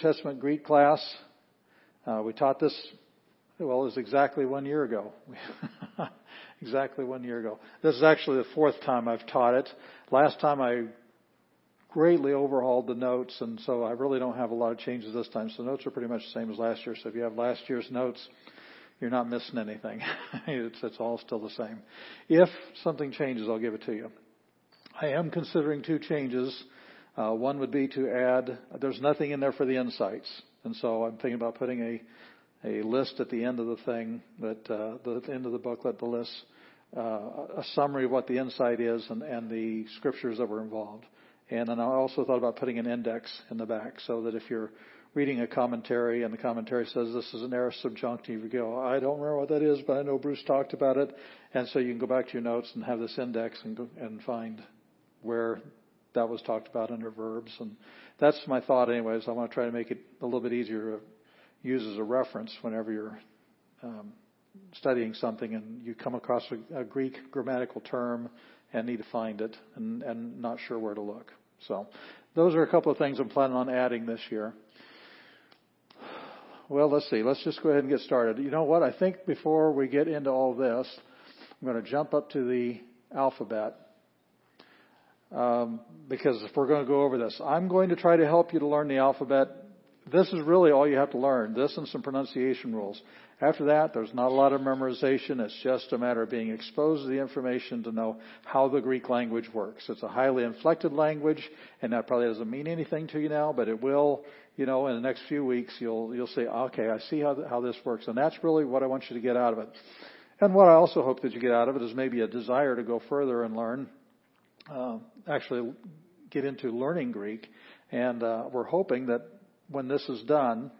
Testament Greek class. Uh, we taught this, well, it was exactly one year ago. exactly one year ago. This is actually the fourth time I've taught it. Last time I greatly overhauled the notes, and so I really don't have a lot of changes this time. So notes are pretty much the same as last year. So if you have last year's notes, you're not missing anything. it's, it's all still the same. If something changes, I'll give it to you. I am considering two changes. Uh, one would be to add, there's nothing in there for the insights. And so I'm thinking about putting a, a list at the end of the thing, that, uh, the end of the booklet, the list, uh, a summary of what the insight is and, and the scriptures that were involved. And then I also thought about putting an index in the back so that if you're reading a commentary and the commentary says this is an aorist subjunctive, you go, I don't remember what that is, but I know Bruce talked about it. And so you can go back to your notes and have this index and, go, and find where that was talked about under verbs. And that's my thought, anyways. I want to try to make it a little bit easier to use as a reference whenever you're um, studying something and you come across a, a, Greek grammatical term and need to find it and, and not sure where to look. So those are a couple of things I'm planning on adding this year. Well, let's see. Let's just go ahead and get started. You know what? I think before we get into all this, I'm going to jump up to the alphabet um, because if we're going to go over this, I'm going to try to help you to learn the alphabet. This is really all you have to learn. This and some pronunciation rules. After that, there's not a lot of memorization. It's just a matter of being exposed to the information to know how the Greek language works. It's a highly inflected language, and that probably doesn't mean anything to you now, but it will. You know, in the next few weeks, you'll you'll say, okay, I see how how this works, and that's really what I want you to get out of it. And what I also hope that you get out of it is maybe a desire to go further and learn uh, actually get into learning Greek, and uh, we're hoping that when this is done,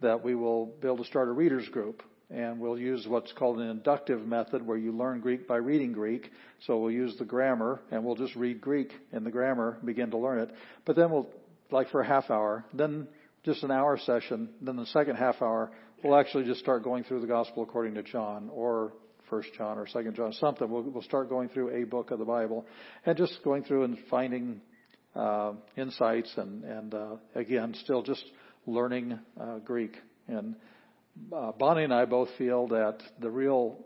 that we will be able to start a readers group. And we'll use what's called an inductive method where you learn Greek by reading Greek. So we'll use the grammar and we'll just read Greek in the grammar, begin to learn it. But then we'll, like for a half hour, then just an hour session, then the second half hour, we'll actually just start going through the gospel according to John or First John or Second John, something. We'll, we'll start going through a book of the Bible and just going through and finding uh, insights and and uh, again, still just learning uh, Greek. And uh, Bonnie and I both feel that the real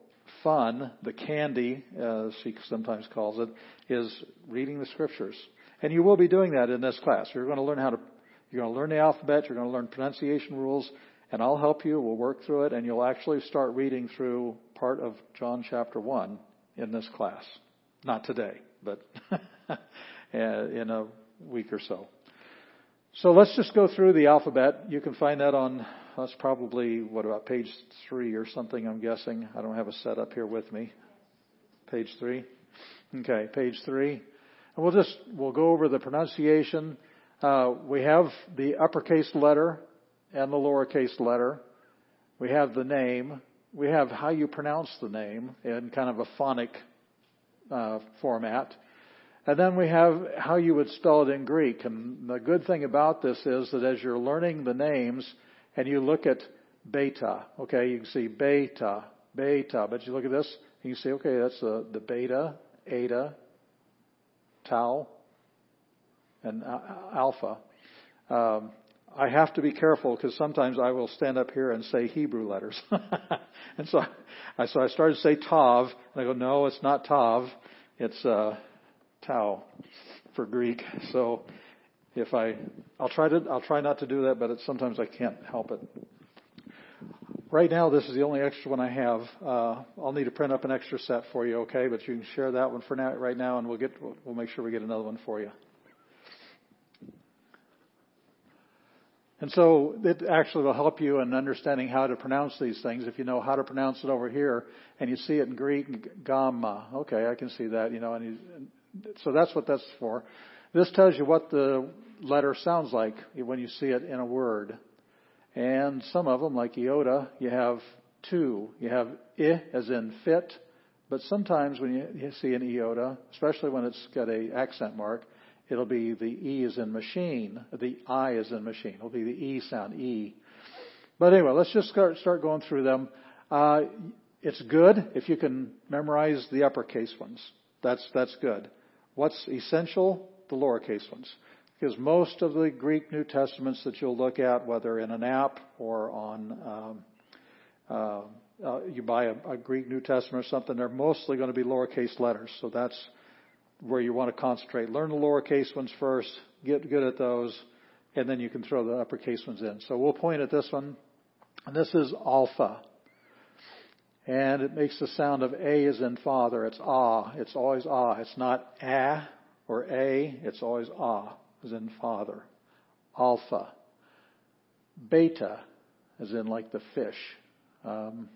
fun, the candy, as she sometimes calls it, is reading the scriptures. And you will be doing that in this class. You're going to learn how to, you're going to learn the alphabet, you're going to learn pronunciation rules, and I'll help you. We'll work through it, and you'll actually start reading through part of John chapter 1 in this class. Not today, but in a week or so. So let's just go through the alphabet. You can find that on, that's probably, what about page three or something, I'm guessing. I don't have a set up here with me. Page three? Okay, page three. And we'll just, we'll go over the pronunciation. Uh, we have the uppercase letter and the lowercase letter. We have the name. We have how you pronounce the name in kind of a phonic uh, format. And then we have how you would spell it in Greek. And the good thing about this is that as you're learning the names and you look at beta, okay, you can see beta, beta, but you look at this and you say, okay, that's the, the beta, eta, tau, and uh, alpha. Um, I have to be careful because sometimes I will stand up here and say Hebrew letters. and so I, so I started to say Tav, and I go, no, it's not Tav. It's, uh, Tau for Greek. So if I, I'll try to, I'll try not to do that, but it's, sometimes I can't help it. Right now, this is the only extra one I have. Uh, I'll need to print up an extra set for you, okay? But you can share that one for now, right now, and we'll get, we'll make sure we get another one for you. And so it actually will help you in understanding how to pronounce these things. If you know how to pronounce it over here and you see it in Greek, gamma. Okay, I can see that, you know, and, you, so that's what that's for. This tells you what the letter sounds like when you see it in a word. And some of them, like iota, you have two. You have i as in fit, but sometimes when you see an iota, especially when it's got a accent mark, it'll be the e is in machine, the i is in machine. It'll be the e sound, e. But anyway, let's just start, start going through them. Uh, it's good if you can memorize the uppercase ones. That's that's good. What's essential? The lowercase ones. Because most of the Greek New Testaments that you'll look at, whether in an app or on, um, uh, uh, you buy a, a Greek New Testament or something, they're mostly going to be lowercase letters. So that's where you want to concentrate. Learn the lowercase ones first, get good at those, and then you can throw the uppercase ones in. So we'll point at this one, and this is alpha. And it makes the sound of A as in father. It's ah. It's always ah. It's not ah or a. It's always ah as in father. Alpha. Beta as in like the fish. Um,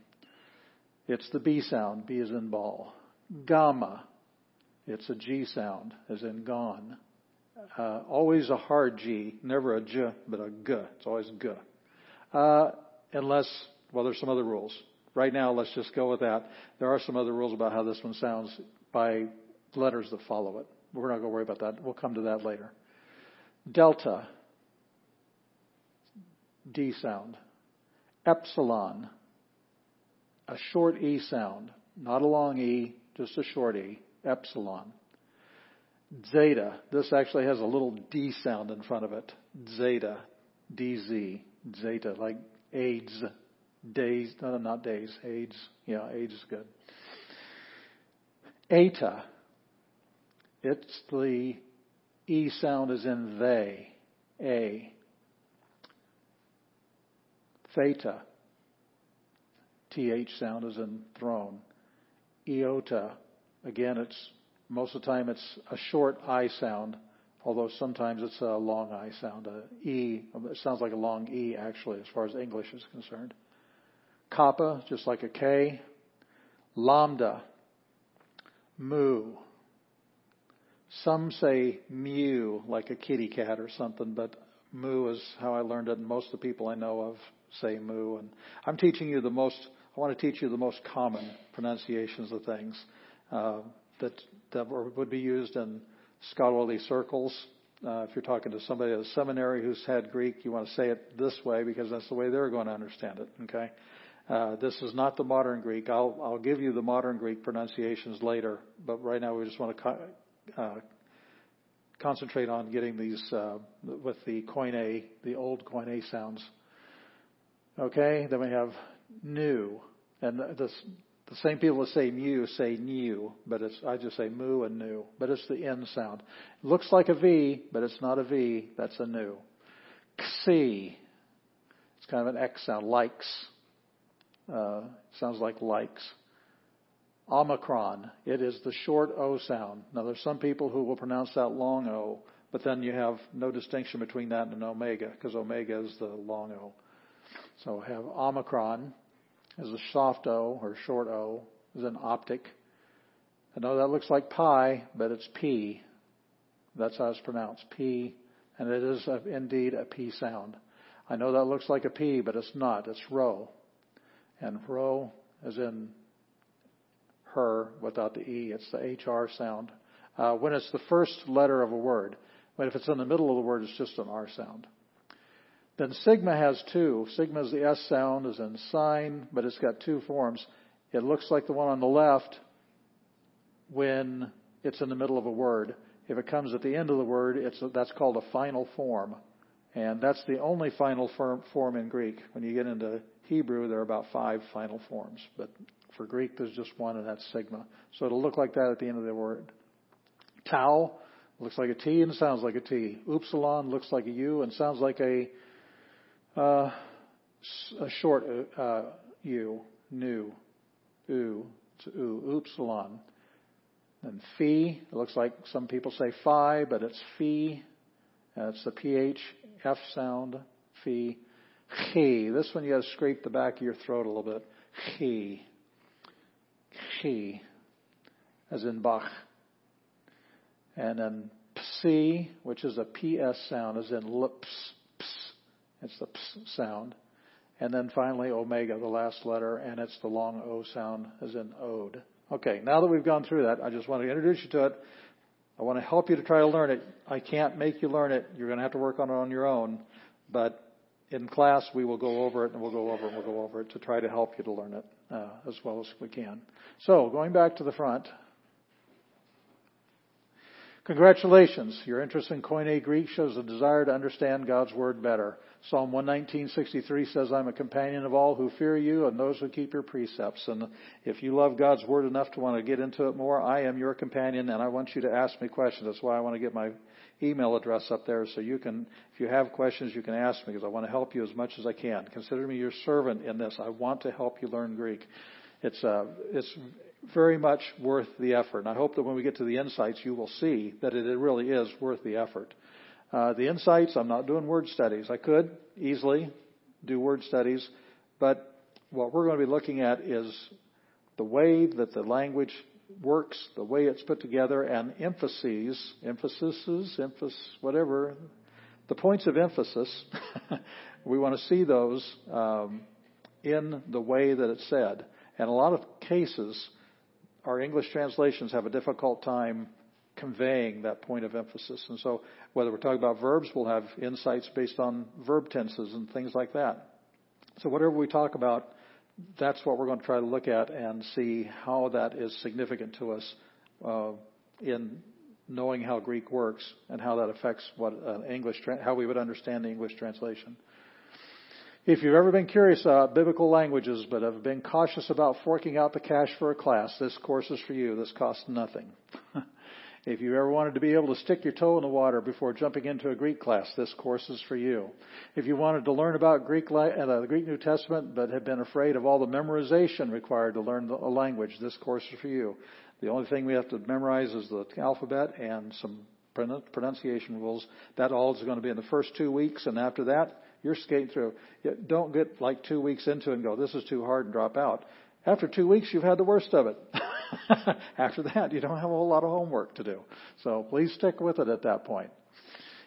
it's the B sound. B as in ball. Gamma. It's a G sound as in gone. Uh, always a hard G, never a J, but a G. It's always G. Uh, unless, well, there's some other rules. Right now, let's just go with that. There are some other rules about how this one sounds by letters that follow it. We're not going to worry about that. We'll come to that later. Delta, D sound. Epsilon, a short E sound, not a long E, just a short E. Epsilon. Zeta, this actually has a little D sound in front of it. Zeta, DZ, Zeta, like AIDS, days, no, not days, AIDS. Yeah, AIDS is good. Eta, it's the E sound is in they, A. Theta, TH sound is in throne. Iota, again, it's most of the time it's a short I sound, although sometimes it's a long I sound. A E, it sounds like a long E actually, as far as English is concerned. Kappa, just like a K. Lambda, mu. Some say mew, like a kitty cat or something, but mu is how I learned it, and most of the people I know of say mu. And I'm teaching you the most, I want to teach you the most common pronunciations of things that, that would be used in scholarly circles. Uh, if you're talking to somebody at a seminary who's had Greek, you want to say it this way because that's the way they're going to understand it. Okay. Uh, this is not the modern Greek. I'll, I'll give you the modern Greek pronunciations later, but right now we just want to co- uh, concentrate on getting these uh, with the Koine, the old Koine sounds. Okay, then we have nu, and the same people that say mu say nu, but it's I just say mu and nu, but it's the N sound. It looks like a V, but it's not a V. That's a nu. Xi, it's kind of an X sound. Likes, uh, sounds like likes. Omicron, it is the short O sound. Now there's some people who will pronounce that long O, but then you have no distinction between that and an omega, because omega is the long O. So have Omicron as a soft O or short O is an optic. I know that looks like pi, but it's P. That's how it's pronounced, P, and it is indeed a P sound. I know that looks like a P, but it's not. It's rho. And rho is in her without the E. It's the HR sound. Uh, when it's the first letter of a word, but if it's in the middle of the word, it's just an R sound. Then sigma has two. Sigma is the S sound, is in sign, but it's got two forms. It looks like the one on the left when it's in the middle of a word. If it comes at the end of the word, it's that's called a final form, and that's the only final form in Greek. When you get into Hebrew, there are about five final forms, but for Greek, there's just one, and that's sigma. So it'll look like that at the end of the word. Tau looks like a T and sounds like a T. Upsilon looks like a U and sounds like a uh, a short uh, U. Nu. U. It's U. Upsilon. Then phi, it looks like some people say phi, but it's phi. It's the PH F sound. Phi. Chi. This one you got to scrape the back of your throat a little bit. Chi chi, as in Bach. And then psi, which is a ps sound, as in lips. It's the sound. And then finally omega, the last letter, and it's the long O sound, as in ode. Okay, now that we've gone through that, I just want to introduce you to it. I want to help you to try to learn it. I can't make you learn it. You're going to have to work on it on your own. But in class, we will go over it and we'll go over it and we'll go over it to try to help you to learn it uh, as well as we can. So, going back to the front. Congratulations. Your interest in Koine Greek shows a desire to understand God's Word better. Psalm 119.63 says, I'm a companion of all who fear you and those who keep your precepts. And if you love God's Word enough to want to get into it more, I am your companion and I want you to ask me questions. That's why I want to get my email address up there so you can, if you have questions, you can ask me because I want to help you as much as I can. Consider me your servant in this. I want to help you learn Greek. It's, uh, it's very much worth the effort. And I hope that when we get to the insights, you will see that it really is worth the effort. Uh, the insights, I'm not doing word studies. I could easily do word studies, but what we're going to be looking at is the way that the language works, the way it's put together, and emphases, emphases, emphasis, whatever, the points of emphasis. we want to see those um, in the way that it's said. And a lot of cases, our English translations have a difficult time conveying that point of emphasis. And so, whether we're talking about verbs, we'll have insights based on verb tenses and things like that. So, whatever we talk about, that's what we're going to try to look at and see how that is significant to us uh, in knowing how Greek works and how that affects what uh, English, how we would understand the English translation. If you've ever been curious about biblical languages but have been cautious about forking out the cash for a class, this course is for you. This costs nothing. if you ever wanted to be able to stick your toe in the water before jumping into a Greek class, this course is for you. If you wanted to learn about Greek, uh, the Greek New Testament but have been afraid of all the memorization required to learn a language, this course is for you. The only thing we have to memorize is the alphabet and some pronunciation rules. That all is going to be in the first two weeks, and after that, you're skating through. Don't get like two weeks into it and go, this is too hard and drop out. After two weeks, you've had the worst of it. After that, you don't have a whole lot of homework to do. So please stick with it at that point.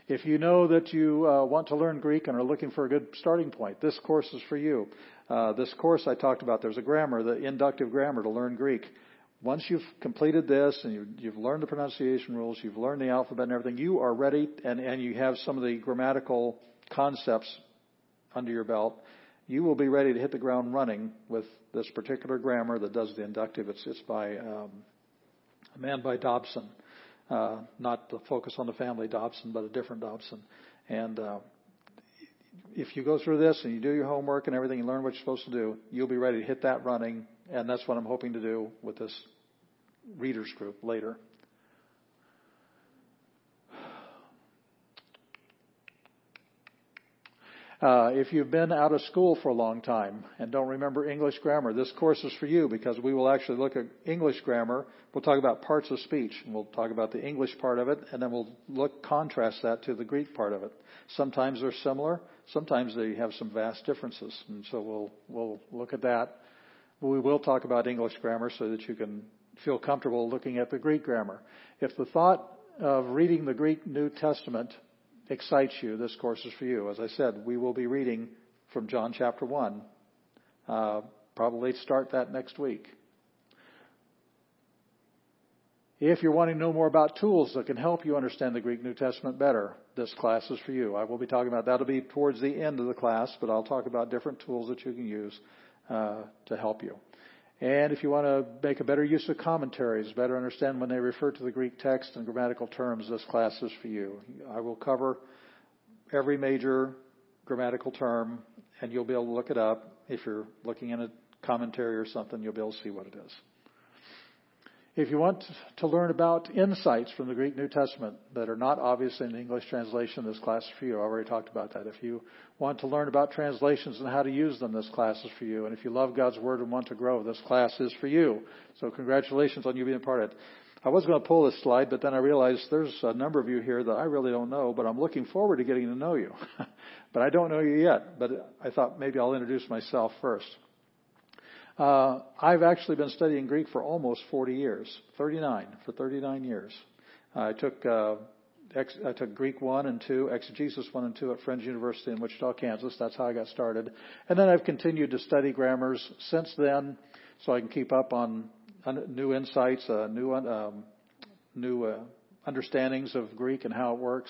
If you know that you uh, want to learn Greek and are looking for a good starting point, this course is for you. Uh, this course I talked about, there's a grammar, the inductive grammar to learn Greek. Once you've completed this and you, you've learned the pronunciation rules, you've learned the alphabet and everything, you are ready and, and you have some of the grammatical concepts under your belt, you will be ready to hit the ground running with this particular grammar that does the inductive. It's, it's by um, a man by Dobson, uh, not the focus on the family Dobson, but a different Dobson. And uh, if you go through this and you do your homework and everything, you learn what you're supposed to do, you'll be ready to hit that running. And that's what I'm hoping to do with this readers group later. Uh, if you've been out of school for a long time and don't remember English grammar, this course is for you because we will actually look at English grammar. We'll talk about parts of speech and we'll talk about the English part of it and then we'll look, contrast that to the Greek part of it. Sometimes they're similar. Sometimes they have some vast differences. And so we'll, we'll look at that. We will talk about English grammar so that you can feel comfortable looking at the Greek grammar. If the thought of reading the Greek New Testament excites you, this course is for you. As I said, we will be reading from John chapter 1. Uh, probably start that next week. If you're wanting to know more about tools that can help you understand the Greek New Testament better, this class is for you. I will be talking about that'll be towards the end of the class, but I'll talk about different tools that you can use uh, to help you. And if you want to make a better use of commentaries, better understand when they refer to the Greek text and grammatical terms, this class is for you. I will cover every major grammatical term, and you'll be able to look it up. If you're looking in a commentary or something, you'll be able to see what it is. If you want to learn about insights from the Greek New Testament that are not obvious in the English translation, this class is for you. I already talked about that. If you want to learn about translations and how to use them, this class is for you. And if you love God's Word and want to grow, this class is for you. So congratulations on you being part of it. I was going to pull this slide, but then I realized there's a number of you here that I really don't know, but I'm looking forward to getting to know you. but I don't know you yet, but I thought maybe I'll introduce myself first. Uh, I've actually been studying Greek for almost 40 years, 39, for 39 years. I took uh, ex- I took Greek one and two, exegesis one and two at Friends University in Wichita, Kansas. That's how I got started, and then I've continued to study grammars since then, so I can keep up on new insights, uh, new um, new uh, understandings of Greek and how it works.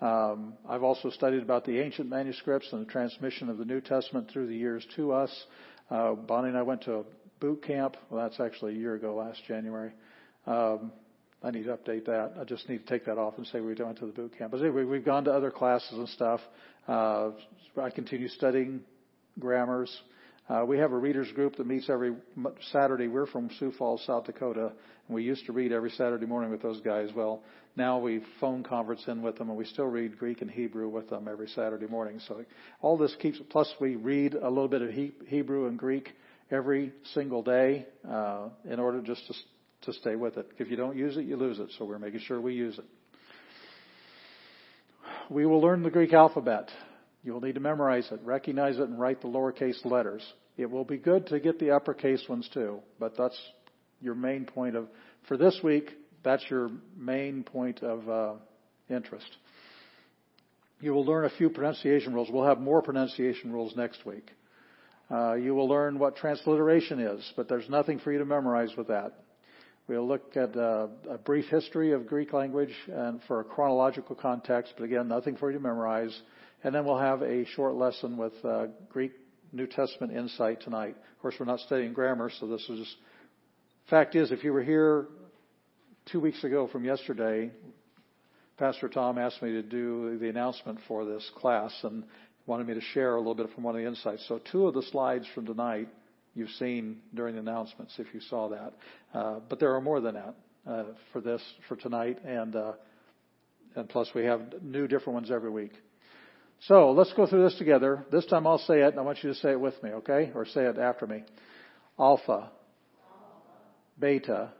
Um, I've also studied about the ancient manuscripts and the transmission of the New Testament through the years to us. Uh, Bonnie and I went to a boot camp. Well, that's actually a year ago, last January. Um, I need to update that. I just need to take that off and say we went to the boot camp. But anyway, we've gone to other classes and stuff. Uh, I continue studying grammars. Uh, we have a readers group that meets every Saturday. We're from Sioux Falls, South Dakota, and we used to read every Saturday morning with those guys. Well, now we phone conference in with them, and we still read Greek and Hebrew with them every Saturday morning. So all this keeps. Plus, we read a little bit of he, Hebrew and Greek every single day uh, in order just to to stay with it. If you don't use it, you lose it. So we're making sure we use it. We will learn the Greek alphabet. You will need to memorize it, recognize it, and write the lowercase letters. It will be good to get the uppercase ones too, but that's your main point of, for this week, that's your main point of uh, interest. You will learn a few pronunciation rules. We'll have more pronunciation rules next week. Uh, you will learn what transliteration is, but there's nothing for you to memorize with that. We'll look at uh, a brief history of Greek language and for a chronological context, but again, nothing for you to memorize. And then we'll have a short lesson with uh, Greek New Testament insight tonight. Of course, we're not studying grammar, so this is. Fact is, if you were here two weeks ago from yesterday, Pastor Tom asked me to do the announcement for this class and wanted me to share a little bit from one of the insights. So, two of the slides from tonight you've seen during the announcements, if you saw that. Uh, but there are more than that uh, for this for tonight, and uh, and plus we have new different ones every week. So let's go through this together. This time I'll say it, and I want you to say it with me, okay? Or say it after me. Alpha, beta,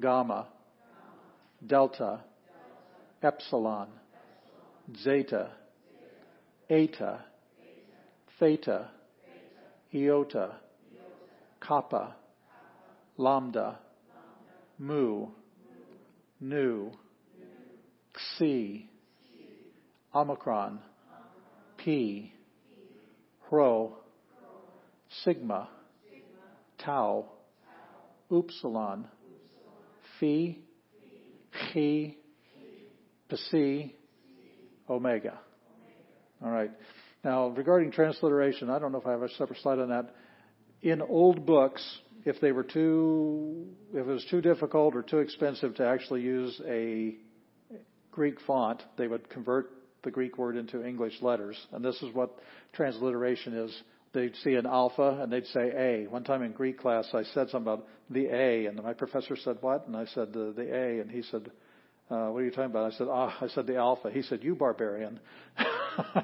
gamma, delta, epsilon, zeta, eta, theta, iota, kappa, lambda, mu, nu, xi, Omicron, P, Rho, Sigma, Tau, Upsilon, Phi, Chi, Psi, Omega. All right. Now, regarding transliteration, I don't know if I have a separate slide on that. In old books, if they were too, if it was too difficult or too expensive to actually use a Greek font, they would convert the Greek word into English letters. And this is what transliteration is. They'd see an alpha and they'd say A. One time in Greek class, I said something about the A, and my professor said, What? And I said, The, the A. And he said, uh, What are you talking about? I said, Ah, I said the alpha. He said, You barbarian.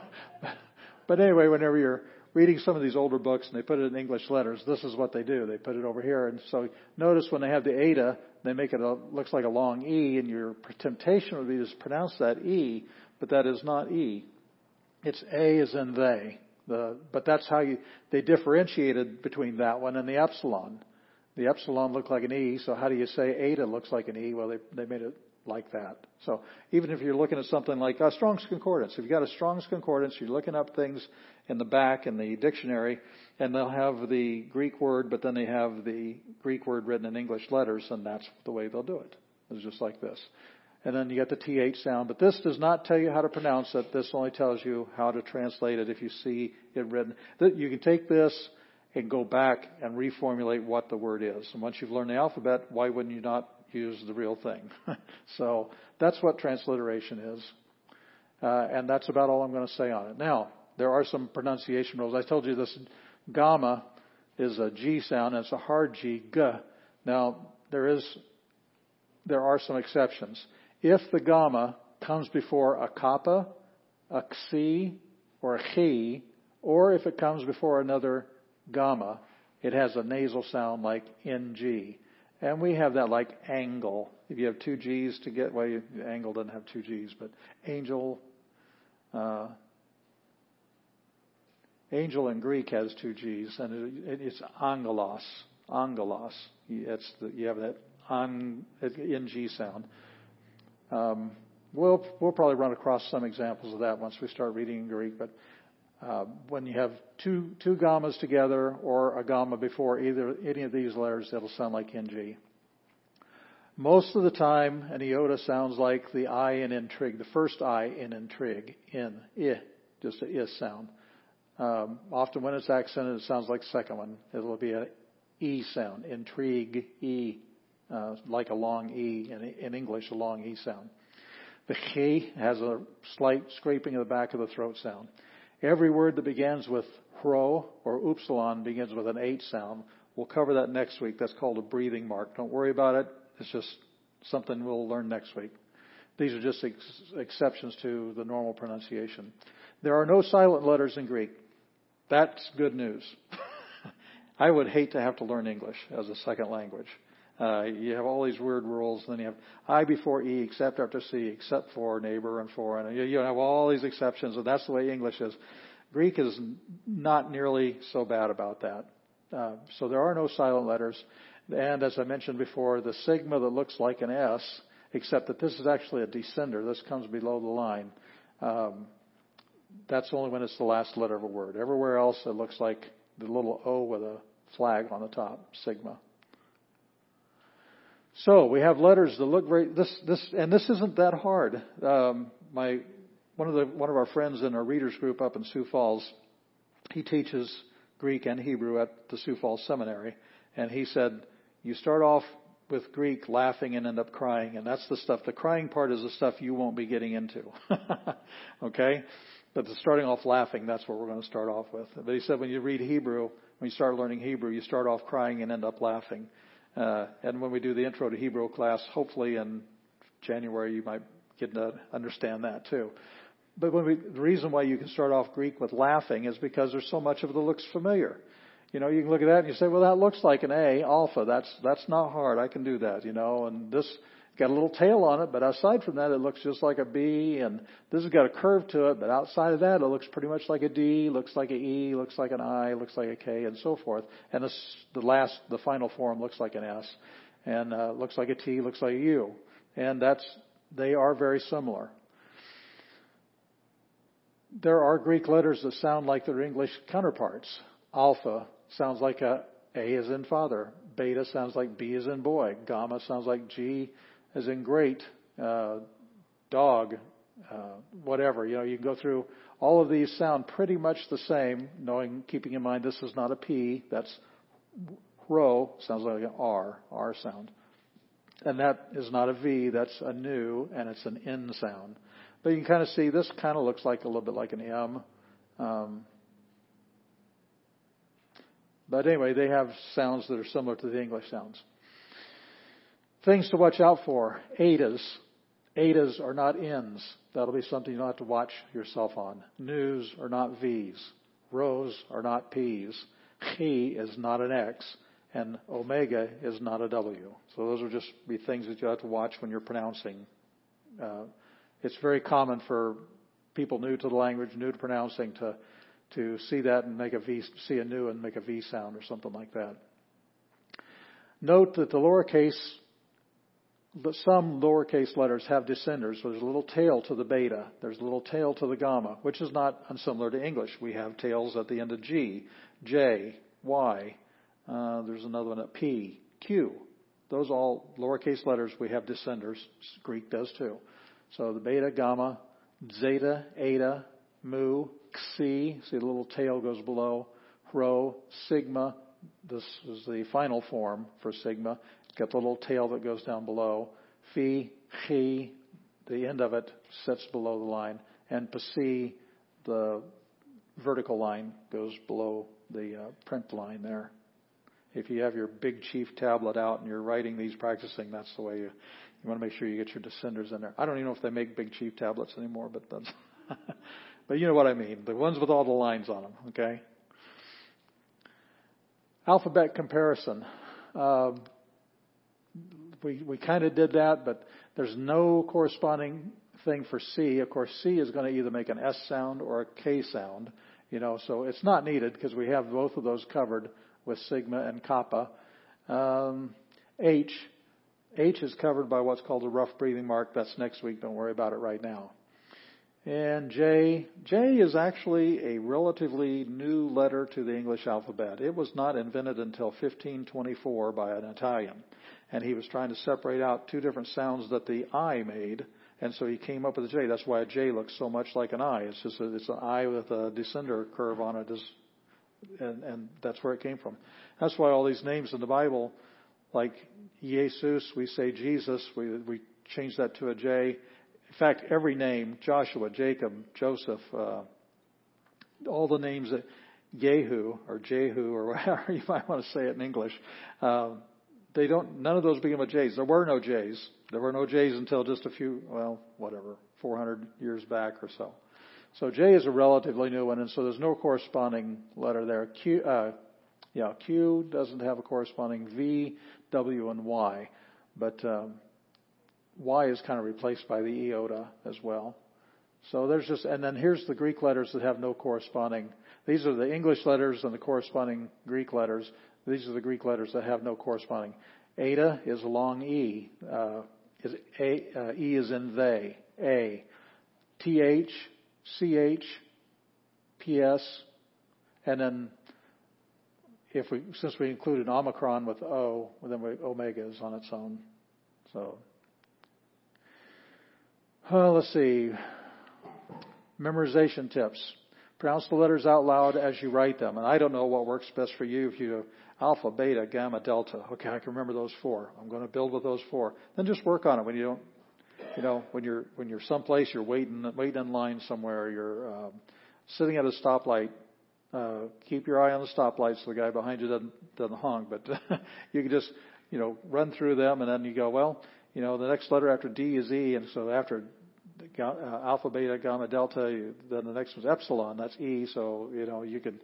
but anyway, whenever you're reading some of these older books and they put it in English letters, this is what they do. They put it over here. And so notice when they have the eta, they make it a, looks like a long E, and your temptation would be to pronounce that E, but that is not E. It's A as in they. The, but that's how you, they differentiated between that one and the epsilon. The epsilon looked like an E, so how do you say eta looks like an E? Well, they, they made it like that. So even if you're looking at something like a Strong's Concordance, if you've got a Strong's Concordance, you're looking up things in the back in the dictionary, and they'll have the Greek word, but then they have the Greek word written in English letters, and that's the way they'll do it. It's just like this and then you get the th sound. But this does not tell you how to pronounce it. This only tells you how to translate it if you see it written. You can take this and go back and reformulate what the word is. And once you've learned the alphabet, why wouldn't you not use the real thing? so that's what transliteration is. Uh, and that's about all I'm going to say on it. Now, there are some pronunciation rules. I told you this gamma is a G sound, and it's a hard G, G. Now, there is, there are some exceptions. If the gamma comes before a kappa, a xi, or a chi, or if it comes before another gamma, it has a nasal sound like ng. And we have that like angle. If you have two G's to get, well, you, angle doesn't have two G's, but angel, uh, angel in Greek has two G's, and it, it's angelos. Angelos. The, you have that ng sound. Um, we'll we'll probably run across some examples of that once we start reading in Greek. But uh, when you have two two gammas together or a gamma before either any of these letters, it'll sound like ng. Most of the time, an iota sounds like the I in intrigue, the first I in intrigue, in, i, just a is sound. Um, often when it's accented, it sounds like the second one. It'll be an E sound, intrigue, E, uh, like a long E in, in English, a long E sound. The chi has a slight scraping of the back of the throat sound. Every word that begins with rho or upsilon begins with an H sound. We'll cover that next week. That's called a breathing mark. Don't worry about it. It's just something we'll learn next week. These are just ex- exceptions to the normal pronunciation. There are no silent letters in Greek. That's good news. I would hate to have to learn English as a second language. Uh, you have all these weird rules, and then you have I before E, except after C, except for neighbor and for, and you, you have all these exceptions, and that's the way English is. Greek is not nearly so bad about that. Uh, so there are no silent letters. And as I mentioned before, the sigma that looks like an S, except that this is actually a descender. This comes below the line. Um, that's only when it's the last letter of a word. Everywhere else, it looks like the little O with a flag on the top, sigma. So we have letters that look very this this and this isn't that hard. Um, my one of the one of our friends in our readers group up in Sioux Falls, he teaches Greek and Hebrew at the Sioux Falls Seminary, and he said you start off with Greek laughing and end up crying, and that's the stuff. The crying part is the stuff you won't be getting into. okay? But the starting off laughing, that's what we're going to start off with. But he said when you read Hebrew, when you start learning Hebrew, you start off crying and end up laughing. Uh, and when we do the intro to Hebrew class, hopefully in January, you might get to understand that too. But when we, the reason why you can start off Greek with laughing is because there's so much of it that looks familiar. You know, you can look at that and you say, well, that looks like an A, alpha. That's, that's not hard. I can do that, you know, and this got a little tail on it, but aside from that, it looks just like a B, and this has got a curve to it, but outside of that, it looks pretty much like a D, looks like an E, looks like an I, looks like a K, and so forth. And this, the last, the final form looks like an S, and uh, looks like a T, looks like a U. And that's, they are very similar. There are Greek letters that sound like their English counterparts. Alpha sounds like a A as in father. Beta sounds like B as in boy. Gamma sounds like G as in great, uh, dog, uh, whatever. You know, you can go through all of these sound pretty much the same, knowing, keeping in mind this is not a P. That's rho sounds like an R, R sound. And that is not a V, that's a nu, and it's an N sound. But you can kind of see this kind of looks like a little bit like an M. Um, but anyway, they have sounds that are similar to the English sounds. Things to watch out for. Etas. Etas are not N's. That'll be something you'll have to watch yourself on. Nus are not V's. Rhos are not P's. Chi is not an X. And omega is not a W. So those will just be things that you have to watch when you're pronouncing. Uh, it's very common for people new to the language, new to pronouncing, to to see that and make a V, see a nu and make a V sound or something like that. Note that the lowercase but some lowercase letters have descenders. There's a little tail to the beta. There's a little tail to the gamma, which is not unsimilar to English. We have tails at the end of G, J, Y. Uh, there's another one at P, Q. Those all lowercase letters. We have descenders. Greek does too. So the beta, gamma, zeta, eta, mu, xi. See the little tail goes below. Rho, sigma. This is the final form for sigma. Got the little tail that goes down below. Phi, chi, the end of it sits below the line. And psi, the vertical line goes below the uh, print line there. If you have your big chief tablet out and you're writing these practicing, that's the way you, you want to make sure you get your descenders in there. I don't even know if they make big chief tablets anymore, but that's, but you know what I mean. The ones with all the lines on them, okay? Alphabet comparison. Um, we, we kind of did that, but there's no corresponding thing for C. Of course, C is going to either make an S sound or a K sound, you know, so it's not needed because we have both of those covered with sigma and kappa. Um, H, H is covered by what's called a rough breathing mark. That's next week. Don't worry about it right now. And J, J is actually a relatively new letter to the English alphabet. It was not invented until 1524 by an Italian and he was trying to separate out two different sounds that the I made, and so he came up with a J. That's why a J looks so much like an I. It's just a, it's an I with a descender curve on it, and, and that's where it came from. That's why all these names in the Bible, like Jesus, we say Jesus, we, we change that to a J. In fact, every name, Joshua, Jacob, Joseph, uh, all the names that Yehu or Jehu or whatever you might want to say it in English, uh, they don't. None of those begin with J's. There were no J's. There were no J's until just a few, well, whatever, 400 years back or so. So J is a relatively new one, and so there's no corresponding letter there. Q, uh, yeah, Q doesn't have a corresponding V, W, and Y, but um, Y is kind of replaced by the iota as well. So there's just, and then here's the Greek letters that have no corresponding. These are the English letters and the corresponding Greek letters. These are the Greek letters that have no corresponding. Eta is a long E. Uh, is a, uh, e is in they. A. TH, CH, PS, and then if we, since we included Omicron with O, then we, Omega is on its own. So, well, let's see. Memorization tips. Pronounce the letters out loud as you write them. And I don't know what works best for you if you alpha, beta, gamma, delta. Okay, I can remember those four. I'm going to build with those four. Then just work on it when you don't, you know, when you're when you're someplace, you're waiting waiting in line somewhere, you're um, sitting at a stoplight. Uh, keep your eye on the stoplight so the guy behind you doesn't doesn't honk. But you can just you know run through them, and then you go, well, you know, the next letter after D is E, and so after uh, alpha, beta, gamma, delta. Then the next one's epsilon. That's E. So you know you can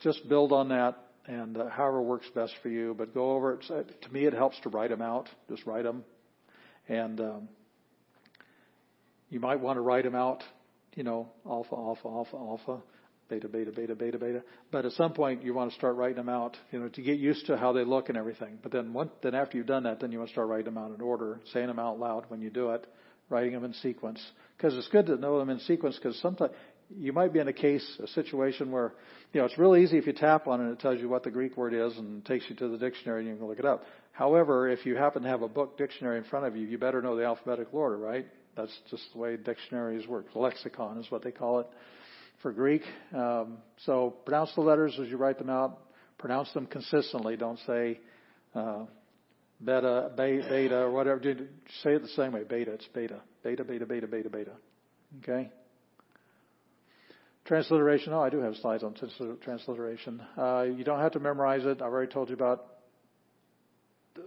just build on that and uh, however works best for you. But go over it. To me, it helps to write them out. Just write them, and um, you might want to write them out. You know, alpha, alpha, alpha, alpha, beta, beta, beta, beta, beta. But at some point, you want to start writing them out. You know, to get used to how they look and everything. But then, one, then after you've done that, then you want to start writing them out in order, saying them out loud when you do it writing them in sequence. Because it's good to know them in sequence because sometimes you might be in a case, a situation where, you know, it's really easy if you tap on it and it tells you what the Greek word is and takes you to the dictionary and you can look it up. However, if you happen to have a book dictionary in front of you, you better know the alphabetical order, right? That's just the way dictionaries work. Lexicon is what they call it for Greek. Um, so pronounce the letters as you write them out. Pronounce them consistently. Don't say uh, beta, beta, or whatever. Say it the same way. Beta. It's beta. Beta, beta, beta, beta, beta. Okay? Transliteration. Oh, I do have slides on transliteration. Uh, you don't have to memorize it. I've already told you about.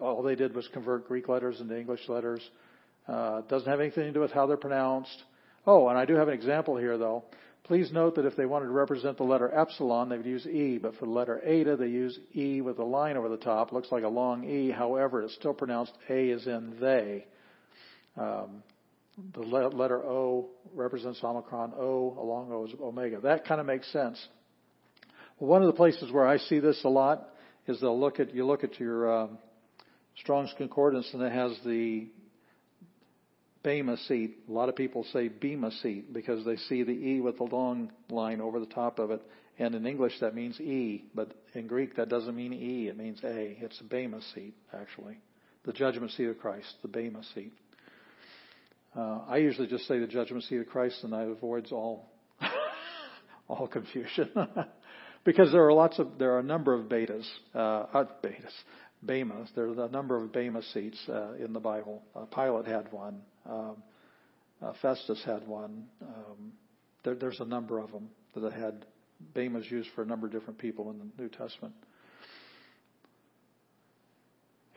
All they did was convert Greek letters into English letters. Uh, doesn't have anything to do with how they're pronounced. Oh, and I do have an example here, though. Please note that if they wanted to represent the letter epsilon, they would use E, but for the letter eta, they use E with a line over the top. Looks like a long E. However, it's still pronounced A as in they. Um, the letter O represents Omicron. O, along O is Omega. That kind of makes sense. one of the places where I see this a lot is they'll look at, you look at your um, Strong's Concordance and it has the Bema seat. A lot of people say Bema seat because they see the E with the long line over the top of it. And in English that means E, but in Greek that doesn't mean E, it means A. It's Bema seat, actually. The judgment seat of Christ, the Bema seat. Uh, I usually just say the judgment seat of Christ and that avoids all, all confusion. because there are lots of, there are a number of betas, uh, uh betas, Bema. There's a number of Bema seats uh, in the Bible. Uh, Pilate had one. Um, uh, Festus had one. Um, there, there's a number of them that had Bemas used for a number of different people in the New Testament.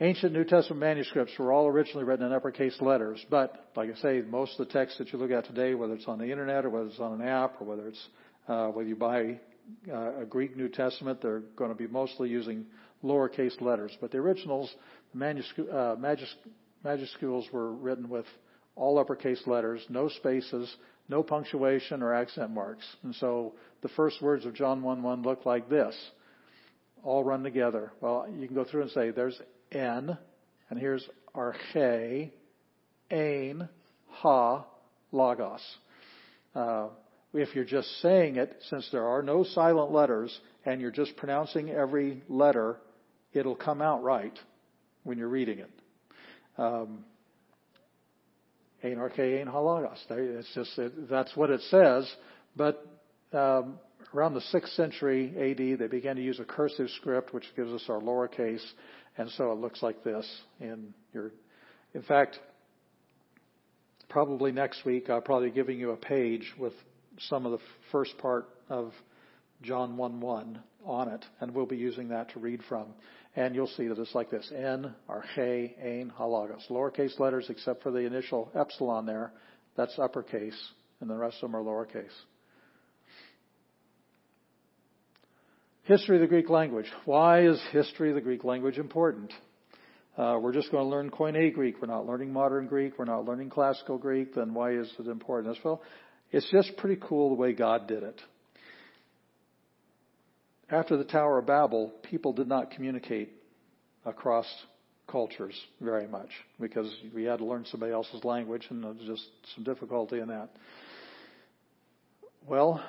Ancient New Testament manuscripts were all originally written in uppercase letters, but like I say, most of the texts that you look at today, whether it's on the internet or whether it's on an app or whether it's uh, whether you buy uh, a Greek New Testament, they're going to be mostly using lowercase letters. But the originals, the manusc- uh, majuscules were written with all uppercase letters, no spaces, no punctuation or accent marks. And so the first words of John 1 1 look like this, all run together. Well, you can go through and say there's N, and here's arche, ain, ha, logos. Uh, if you're just saying it, since there are no silent letters and you're just pronouncing every letter, it'll come out right when you're reading it. Um, Ein arche, halagos. It's just, it, that's what it says. But um, around the 6th century AD, they began to use a cursive script, which gives us our lowercase, and so it looks like this in your. In fact, probably next week I'll probably be giving you a page with some of the first part of John 1 1 on it, and we'll be using that to read from. And you'll see that it's like this N, Arche, Ain, Halagos. Lowercase letters except for the initial epsilon there, that's uppercase, and the rest of them are lowercase. History of the Greek language. Why is history of the Greek language important? Uh, we're just going to learn Koine Greek. We're not learning modern Greek. We're not learning classical Greek. Then why is it important? As well, it's just pretty cool the way God did it. After the Tower of Babel, people did not communicate across cultures very much because we had to learn somebody else's language and there was just some difficulty in that. Well,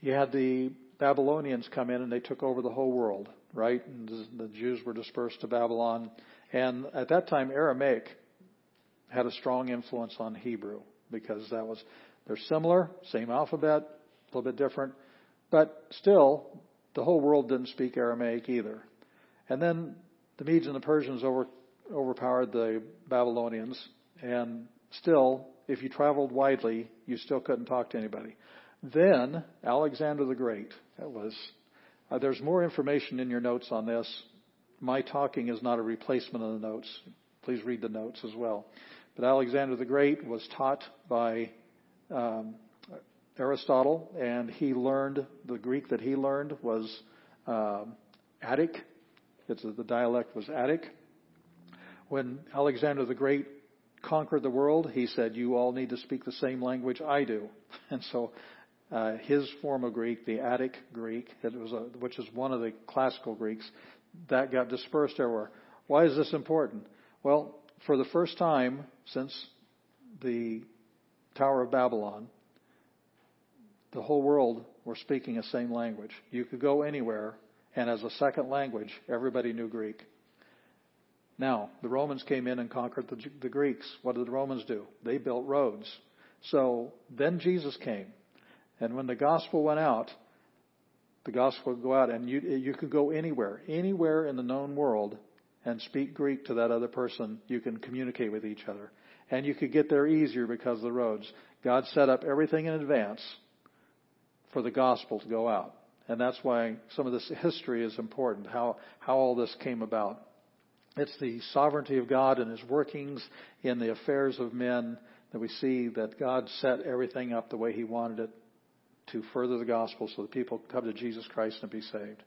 you had the Babylonians come in and they took over the whole world, right? And the Jews were dispersed to Babylon. And at that time, Aramaic had a strong influence on Hebrew because that was, they're similar, same alphabet, a little bit different, but still, the whole world didn't speak Aramaic either. And then the Medes and the Persians over, overpowered the Babylonians, and still, if you traveled widely, you still couldn't talk to anybody. Then Alexander the Great. That was. Uh, there's more information in your notes on this. My talking is not a replacement of the notes. Please read the notes as well. But Alexander the Great was taught by um, Aristotle, and he learned the Greek that he learned was um, Attic. It's, the dialect was Attic. When Alexander the Great conquered the world, he said, "You all need to speak the same language I do." And so uh, his form of Greek, the Attic Greek, it was a, which is one of the classical Greeks, that got dispersed everywhere. Why is this important? Well, for the first time since the Tower of Babylon, the whole world were speaking the same language. You could go anywhere, and as a second language, everybody knew Greek. Now, the Romans came in and conquered the, the Greeks. What did the Romans do? They built roads. So then Jesus came. And when the gospel went out, the gospel would go out, and you, you could go anywhere, anywhere in the known world, and speak Greek to that other person. You can communicate with each other. And you could get there easier because of the roads. God set up everything in advance for the gospel to go out. And that's why some of this history is important, how, how all this came about. It's the sovereignty of God and His workings in the affairs of men that we see that God set everything up the way He wanted it to further the gospel so that people come to Jesus Christ and be saved.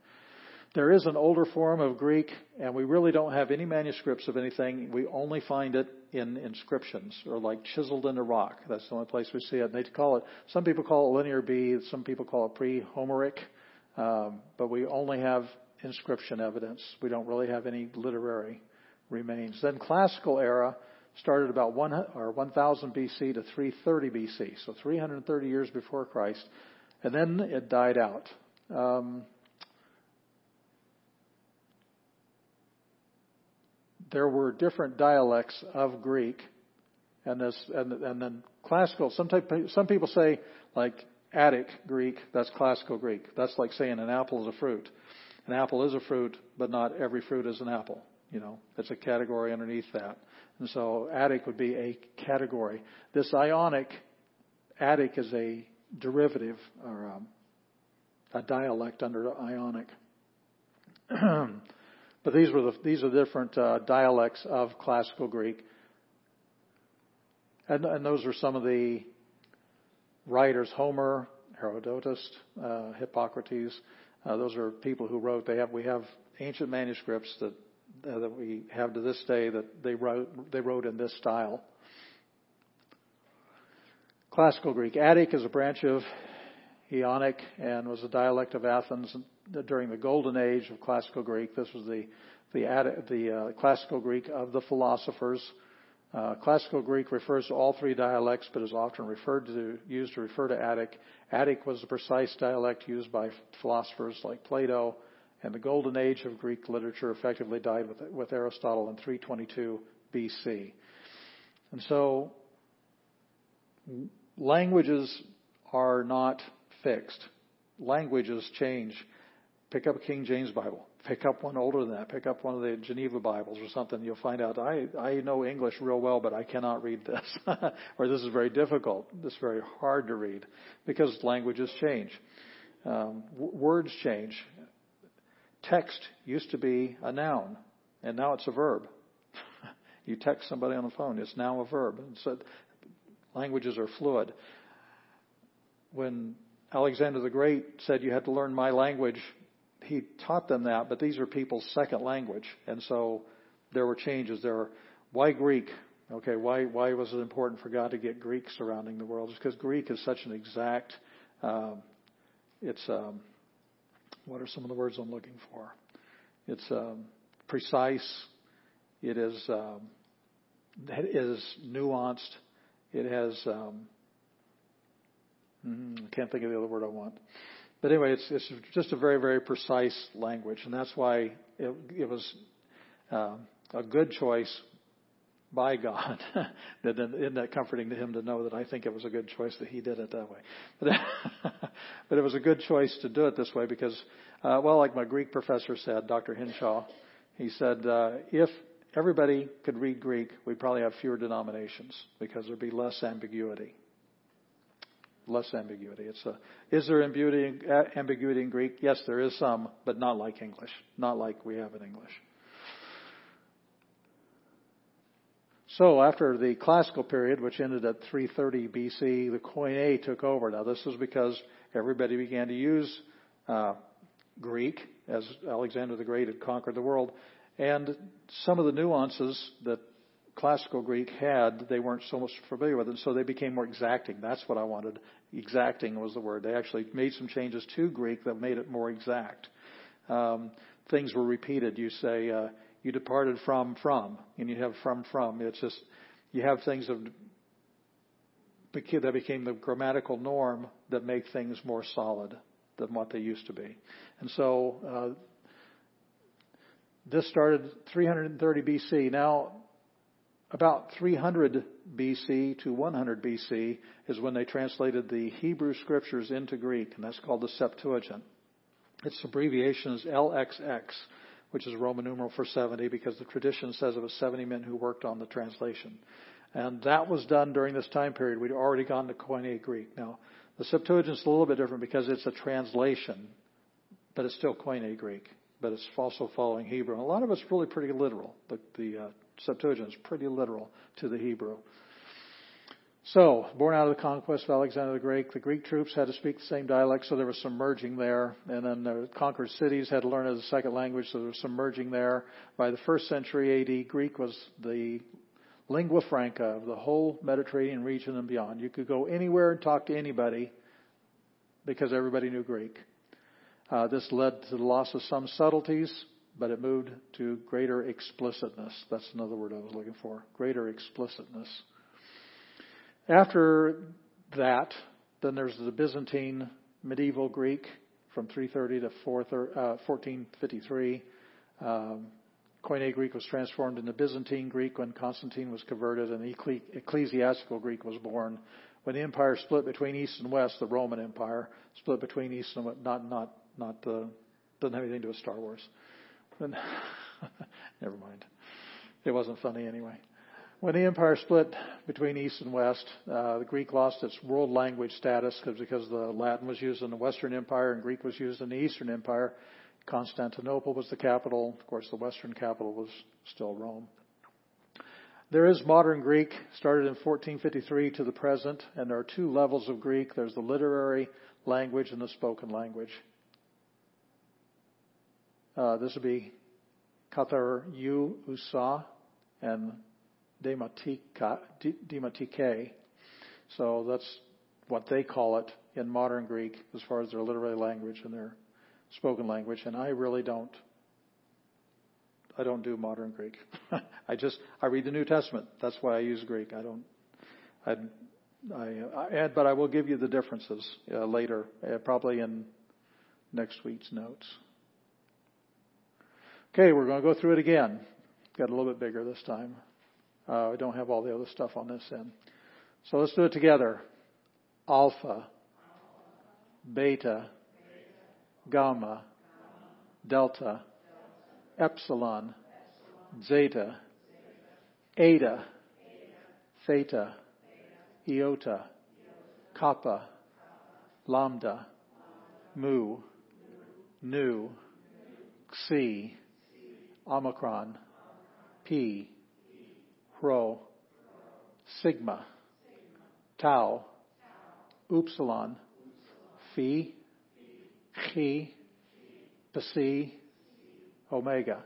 There is an older form of Greek, and we really don't have any manuscripts of anything. We only find it in inscriptions or like chiseled in into rock. That's the only place we see it. And they call it, some people call it linear B, some people call it pre-Homeric, um, but we only have inscription evidence. We don't really have any literary remains. Then classical era started about one or 1000 BC to 330 BC, so 330 years before Christ and then it died out. Um, there were different dialects of Greek, and this and, and then classical. Some some people say like Attic Greek. That's classical Greek. That's like saying an apple is a fruit. An apple is a fruit, but not every fruit is an apple. You know, it's a category underneath that. And so Attic would be a category. This Ionic, Attic is a derivative or um, a dialect under Ionic. but these were the, these are different uh, dialects of classical Greek, and, and those are some of the writers: Homer, Herodotus, uh, Hippocrates. Uh, those are people who wrote. They have we have ancient manuscripts that uh, that we have to this day that they wrote they wrote in this style. Classical Greek. Attic is a branch of Ionic and was a dialect of Athens during the golden age of classical Greek. This was the the, the uh, classical Greek of the philosophers. Uh, classical Greek refers to all three dialects, but is often referred to used to refer to Attic. Attic was the precise dialect used by philosophers like Plato, and the golden age of Greek literature effectively died with, with Aristotle in 322 BC. And so languages are not fixed. Languages change. Pick up a King James Bible. Pick up one older than that. Pick up one of the Geneva Bibles or something. You'll find out I, I know English real well, but I cannot read this. or this is very difficult. This is very hard to read because languages change. Um, w- words change. Text used to be a noun, and now it's a verb. you text somebody on the phone, it's now a verb. And so languages are fluid. When Alexander the Great said you had to learn my language, he taught them that, but these are people's second language. And so there were changes. There were, why Greek? Okay, why, why was it important for God to get Greek surrounding the world? It's because Greek is such an exact, um, it's, um, what are some of the words I'm looking for? It's um, precise. It is, um, it is nuanced. It has, um, hmm, I can't think of the other word I want. But anyway, it's, it's just a very, very precise language, and that's why it, it was uh, a good choice by God. that isn't that comforting to him to know that I think it was a good choice that he did it that way. But, but it was a good choice to do it this way because, uh, well, like my Greek professor said, Dr. Hinshaw, he said uh, if everybody could read Greek, we'd probably have fewer denominations because there'd be less ambiguity less ambiguity. It's a, is there ambiguity, ambiguity in Greek? Yes, there is some, but not like English, not like we have in English. So after the classical period, which ended at 330 BC, the Koine took over. Now this is because everybody began to use uh, Greek as Alexander the Great had conquered the world, and some of the nuances that classical Greek had, they weren't so much familiar with, and so they became more exacting. That's what I wanted. Exacting was the word. They actually made some changes to Greek that made it more exact. Um, things were repeated. You say, uh, you departed from, from, and you have from, from. It's just, you have things of, that became the grammatical norm that make things more solid than what they used to be. And so, uh, this started 330 BC. Now, about 300 BC to 100 BC is when they translated the Hebrew scriptures into Greek, and that's called the Septuagint. Its abbreviation is LXX, which is Roman numeral for 70 because the tradition says it was 70 men who worked on the translation. And that was done during this time period. We'd already gone to Koine Greek. Now, the Septuagint is a little bit different because it's a translation, but it's still Koine Greek, but it's also following Hebrew. And a lot of it's really pretty literal. The, the uh, Septuagint is pretty literal to the Hebrew. So, born out of the conquest of Alexander the Great, the Greek troops had to speak the same dialect, so there was some merging there. And then the conquered cities had to learn as a second language, so there was some merging there. By the first century AD, Greek was the lingua franca of the whole Mediterranean region and beyond. You could go anywhere and talk to anybody because everybody knew Greek. Uh, this led to the loss of some subtleties, but it moved to greater explicitness. That's another word I was looking for. Greater explicitness. After that, then there's the Byzantine medieval Greek from 330 to 1453. Uh, um, Koine Greek was transformed into Byzantine Greek when Constantine was converted, and ecclesiastical Greek was born. When the empire split between East and West, the Roman Empire split between East and West, not not not the doesn't have anything to do with Star Wars. never mind. It wasn't funny anyway. When the empire split between East and West, uh, the Greek lost its world language status because the Latin was used in the Western Empire and Greek was used in the Eastern Empire. Constantinople was the capital. Of course, the Western capital was still Rome. There is modern Greek, started in 1453 to the present, and there are two levels of Greek. There's the literary language and the spoken language. Uh, this would be Kathar U Usa and Dematike. So that's what they call it in modern Greek as far as their literary language and their spoken language. And I really don't. I don't do modern Greek. I just I read the New Testament. That's why I use Greek. I don't. I, I, I but I will give you the differences uh, later, uh, probably in next week's notes. Okay, we're going to go through it again. Got a little bit bigger this time. Uh, I don't have all the other stuff on this end. So let's do it together. Alpha, beta, gamma, delta, epsilon, zeta, eta, theta, iota, kappa, lambda, mu, nu, xi, omicron, pi, rho, sigma, tau, upsilon, phi, chi, psi, omega.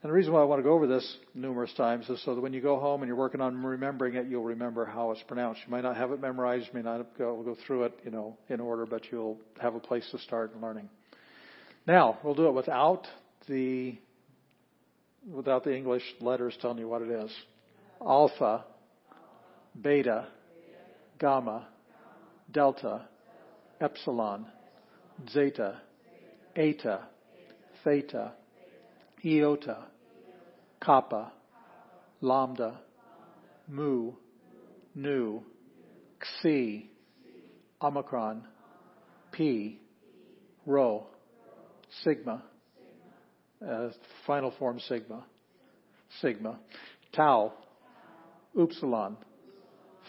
And the reason why I want to go over this numerous times is so that when you go home and you're working on remembering it, you'll remember how it's pronounced. You might not have it memorized, you may not go, go through it, you know, in order, but you'll have a place to start learning. Now, we'll do it without the, without the English letters telling you what it is. Alpha, beta, gamma, delta, epsilon, zeta, eta, theta, iota, kappa, lambda, mu, nu, xi, omicron, pi, rho, sigma, uh, final form sigma, sigma, tau, upsilon,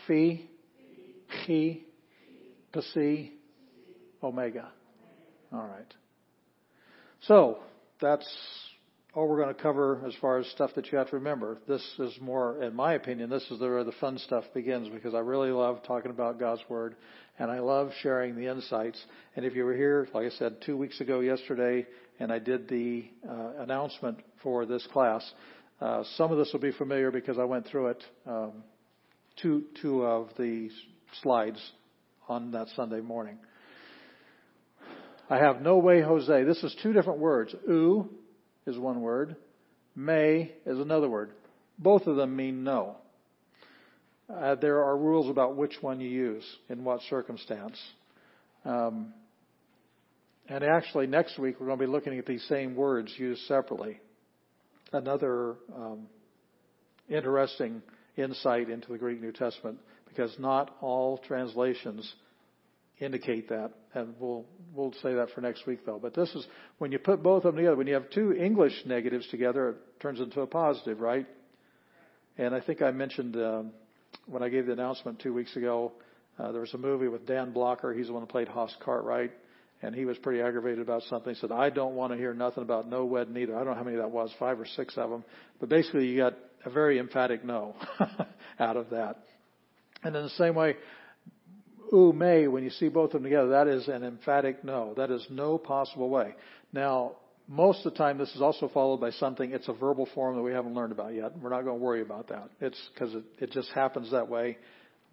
phi, chi, psi, omega. All right. So that's all we're going to cover as far as stuff that you have to remember. This is more, in my opinion, this is where the fun stuff begins because I really love talking about God's Word and I love sharing the insights. And if you were here, like I said, two weeks ago yesterday, and I did the uh, announcement for this class, uh, some of this will be familiar because I went through it, um, two, two of the slides on that Sunday morning. I have no way, Jose. This is two different words. U is one word. May is another word. Both of them mean no. Uh, there are rules about which one you use in what circumstance. Um, and actually, next week we're going to be looking at these same words used separately. Another um, interesting insight into the Greek New Testament, because not all translations indicate that, and we'll we'll say that for next week though. But this is when you put both of them together. When you have two English negatives together, it turns into a positive, right? And I think I mentioned um, when I gave the announcement two weeks ago. Uh, there was a movie with Dan Blocker. He's the one who played Hoss Cartwright, and he was pretty aggravated about something. He said, "I don't want to hear nothing about no wed neither." I don't know how many that was, five or six of them, but basically you got a very emphatic no out of that. And in the same way, ooh, may, when you see both of them together, that is an emphatic no. That is no possible way. Now, most of the time, this is also followed by something. It's a verbal form that we haven't learned about yet. We're not going to worry about that. It's because it, it just happens that way.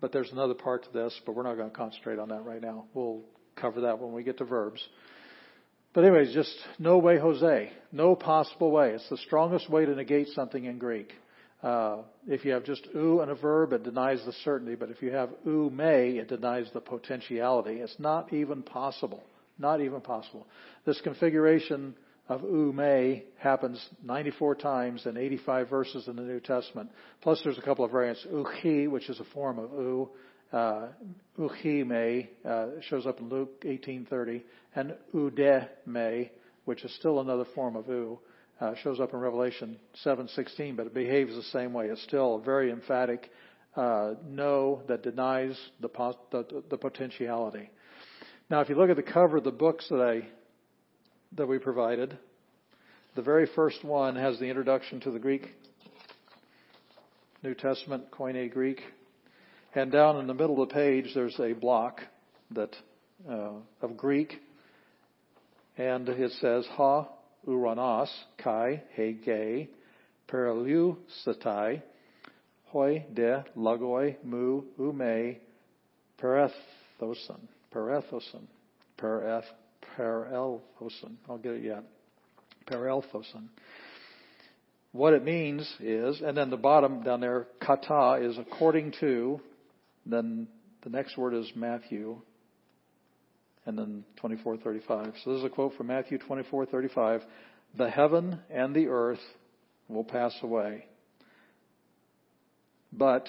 But there's another part to this, but we're not going to concentrate on that right now. We'll cover that when we get to verbs. But anyways, just no way Jose. No possible way. It's the strongest way to negate something in Greek. Uh, if you have just u and a verb, it denies the certainty. But if you have u may, it denies the potentiality. It's not even possible. Not even possible. This configuration of u may happens 94 times in 85 verses in the New Testament. Plus, there's a couple of variants. Uchi, which is a form of u. Uh, uchi may uh, shows up in Luke 18:30, and ude may, which is still another form of u uh, shows up in Revelation 7:16, but it behaves the same way. It's still a very emphatic uh, no that denies the, the, the potentiality. Now, if you look at the cover of the books that I that we provided, the very first one has the introduction to the Greek New Testament Koine Greek, and down in the middle of the page there's a block that uh, of Greek, and it says Ha uranos, kai, hege, satai, hoi, de, logoi, mu, ume, perethosan, perethosan, pereth. I'll get it yet. Perelthosan. What it means is, and then the bottom down there, kata is according to, then the next word is Matthew, and then 24:35. So this is a quote from Matthew 24:35. The heaven and the earth will pass away, but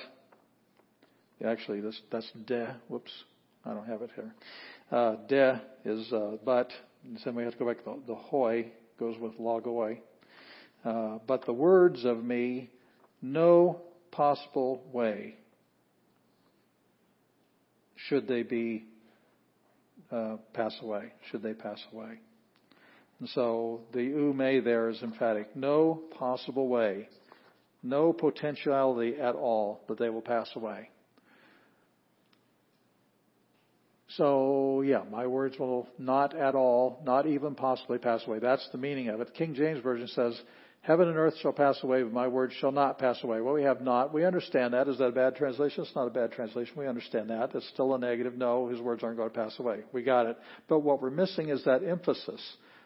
actually this that's de. Whoops, I don't have it here. Uh, de is uh, but. Then we have to go back. The, the hoi goes with logoi. Uh, but the words of me, no possible way should they be uh, pass away. Should they pass away? And so the ume there is emphatic. No possible way, no potentiality at all that they will pass away. So, yeah, my words will not at all, not even possibly pass away. That's the meaning of it. King James Version says, Heaven and earth shall pass away, but my words shall not pass away. Well, we have not. We understand that. Is that a bad translation? It's not a bad translation. We understand that. It's still a negative. No, his words aren't going to pass away. We got it. But what we're missing is that emphasis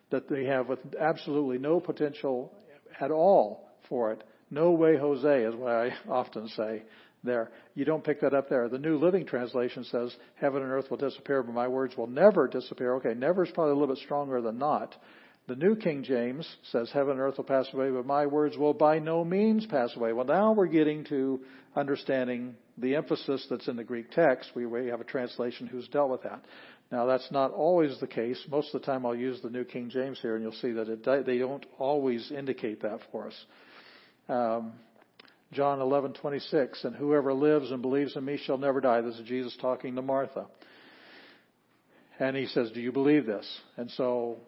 that they have with absolutely no potential at all for it. No way, Jose, is what I often say there. You don't pick that up there. The New Living Translation says, Heaven and earth will disappear, but my words will never disappear. Okay, never is probably a little bit stronger than not. The New King James says, Heaven and earth will pass away, but my words will by no means pass away. Well, now we're getting to understanding the emphasis that's in the Greek text. We have a translation who's dealt with that. Now, that's not always the case. Most of the time, I'll use the New King James here, and you'll see that it, they don't always indicate that for us. Um, John 11:26, and whoever lives and believes in me shall never die. This is Jesus talking to Martha. And he says, "Do you believe this?" And so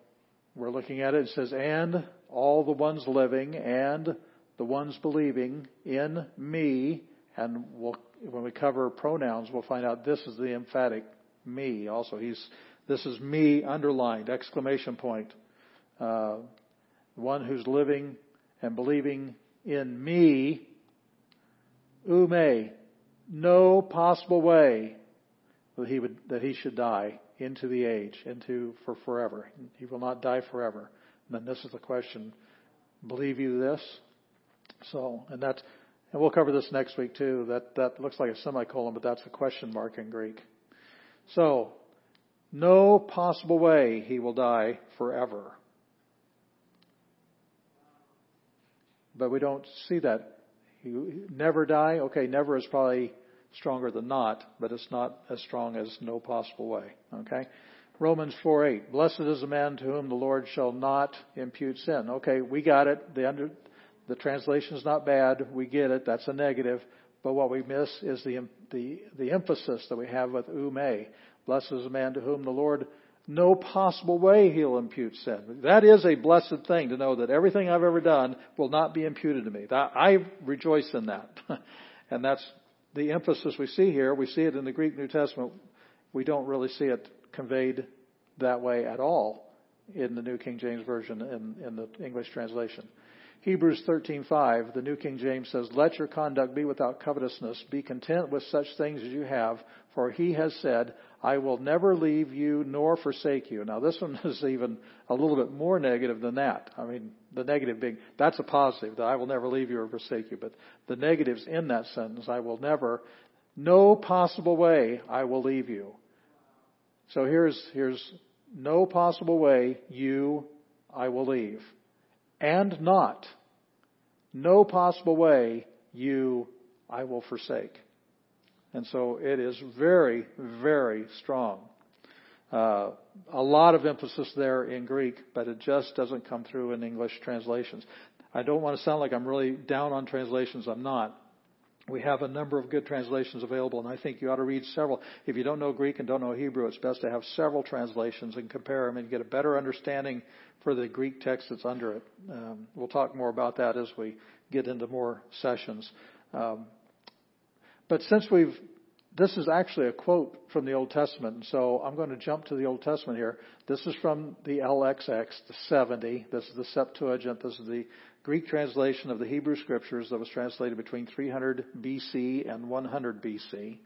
we're looking at it. It says, and all the ones living and the ones believing in me. And we'll, when we cover pronouns, we'll find out this is the emphatic me also. He's, this is me underlined, exclamation point. Uh, one who's living and believing in me, ume, no possible way that he would, that he should die into the age, into for forever. He will not die forever. And then this is the question: Believe you this? So, and that's, and we'll cover this next week too. That that looks like a semicolon, but that's a question mark in Greek. So, no possible way he will die forever. But we don't see that. He never die. Okay, never is probably stronger than not, but it's not as strong as no possible way. Okay? Romans 4:8. Blessed is the man to whom the Lord shall not impute sin. Okay, we got it. The under, the translation is not bad. We get it. That's a negative. But what we miss is the the the emphasis that we have with ume. Blessed is the man to whom the Lord no possible way he'll impute sin. That is a blessed thing to know that everything I've ever done will not be imputed to me. I rejoice in that. and that's the emphasis we see here, we see it in the Greek New Testament. We don't really see it conveyed that way at all in the New King James Version in, in the English translation. Hebrews 13:5, the New King James says, "Let your conduct be without covetousness. Be content with such things as you have, for he has said, I will never leave you nor forsake you. Now this one is even a little bit more negative than that. I mean, the negative being, that's a positive, that I will never leave you or forsake you. But the negatives in that sentence, I will never, no possible way I will leave you. So here's, here's no possible way you I will leave. And not. No possible way you I will forsake. And so it is very, very strong. Uh, a lot of emphasis there in Greek, but it just doesn't come through in English translations. I don't want to sound like I'm really down on translations. I'm not. We have a number of good translations available, and I think you ought to read several. If you don't know Greek and don't know Hebrew, it's best to have several translations and compare them and get a better understanding for the Greek text that's under it. Um, we'll talk more about that as we get into more sessions. Um, but since we've, this is actually a quote from the Old Testament, so I'm going to jump to the Old Testament here. This is from the LXX, the 70. This is the Septuagint. This is the Greek translation of the Hebrew Scriptures that was translated between 300 BC and 100 BC.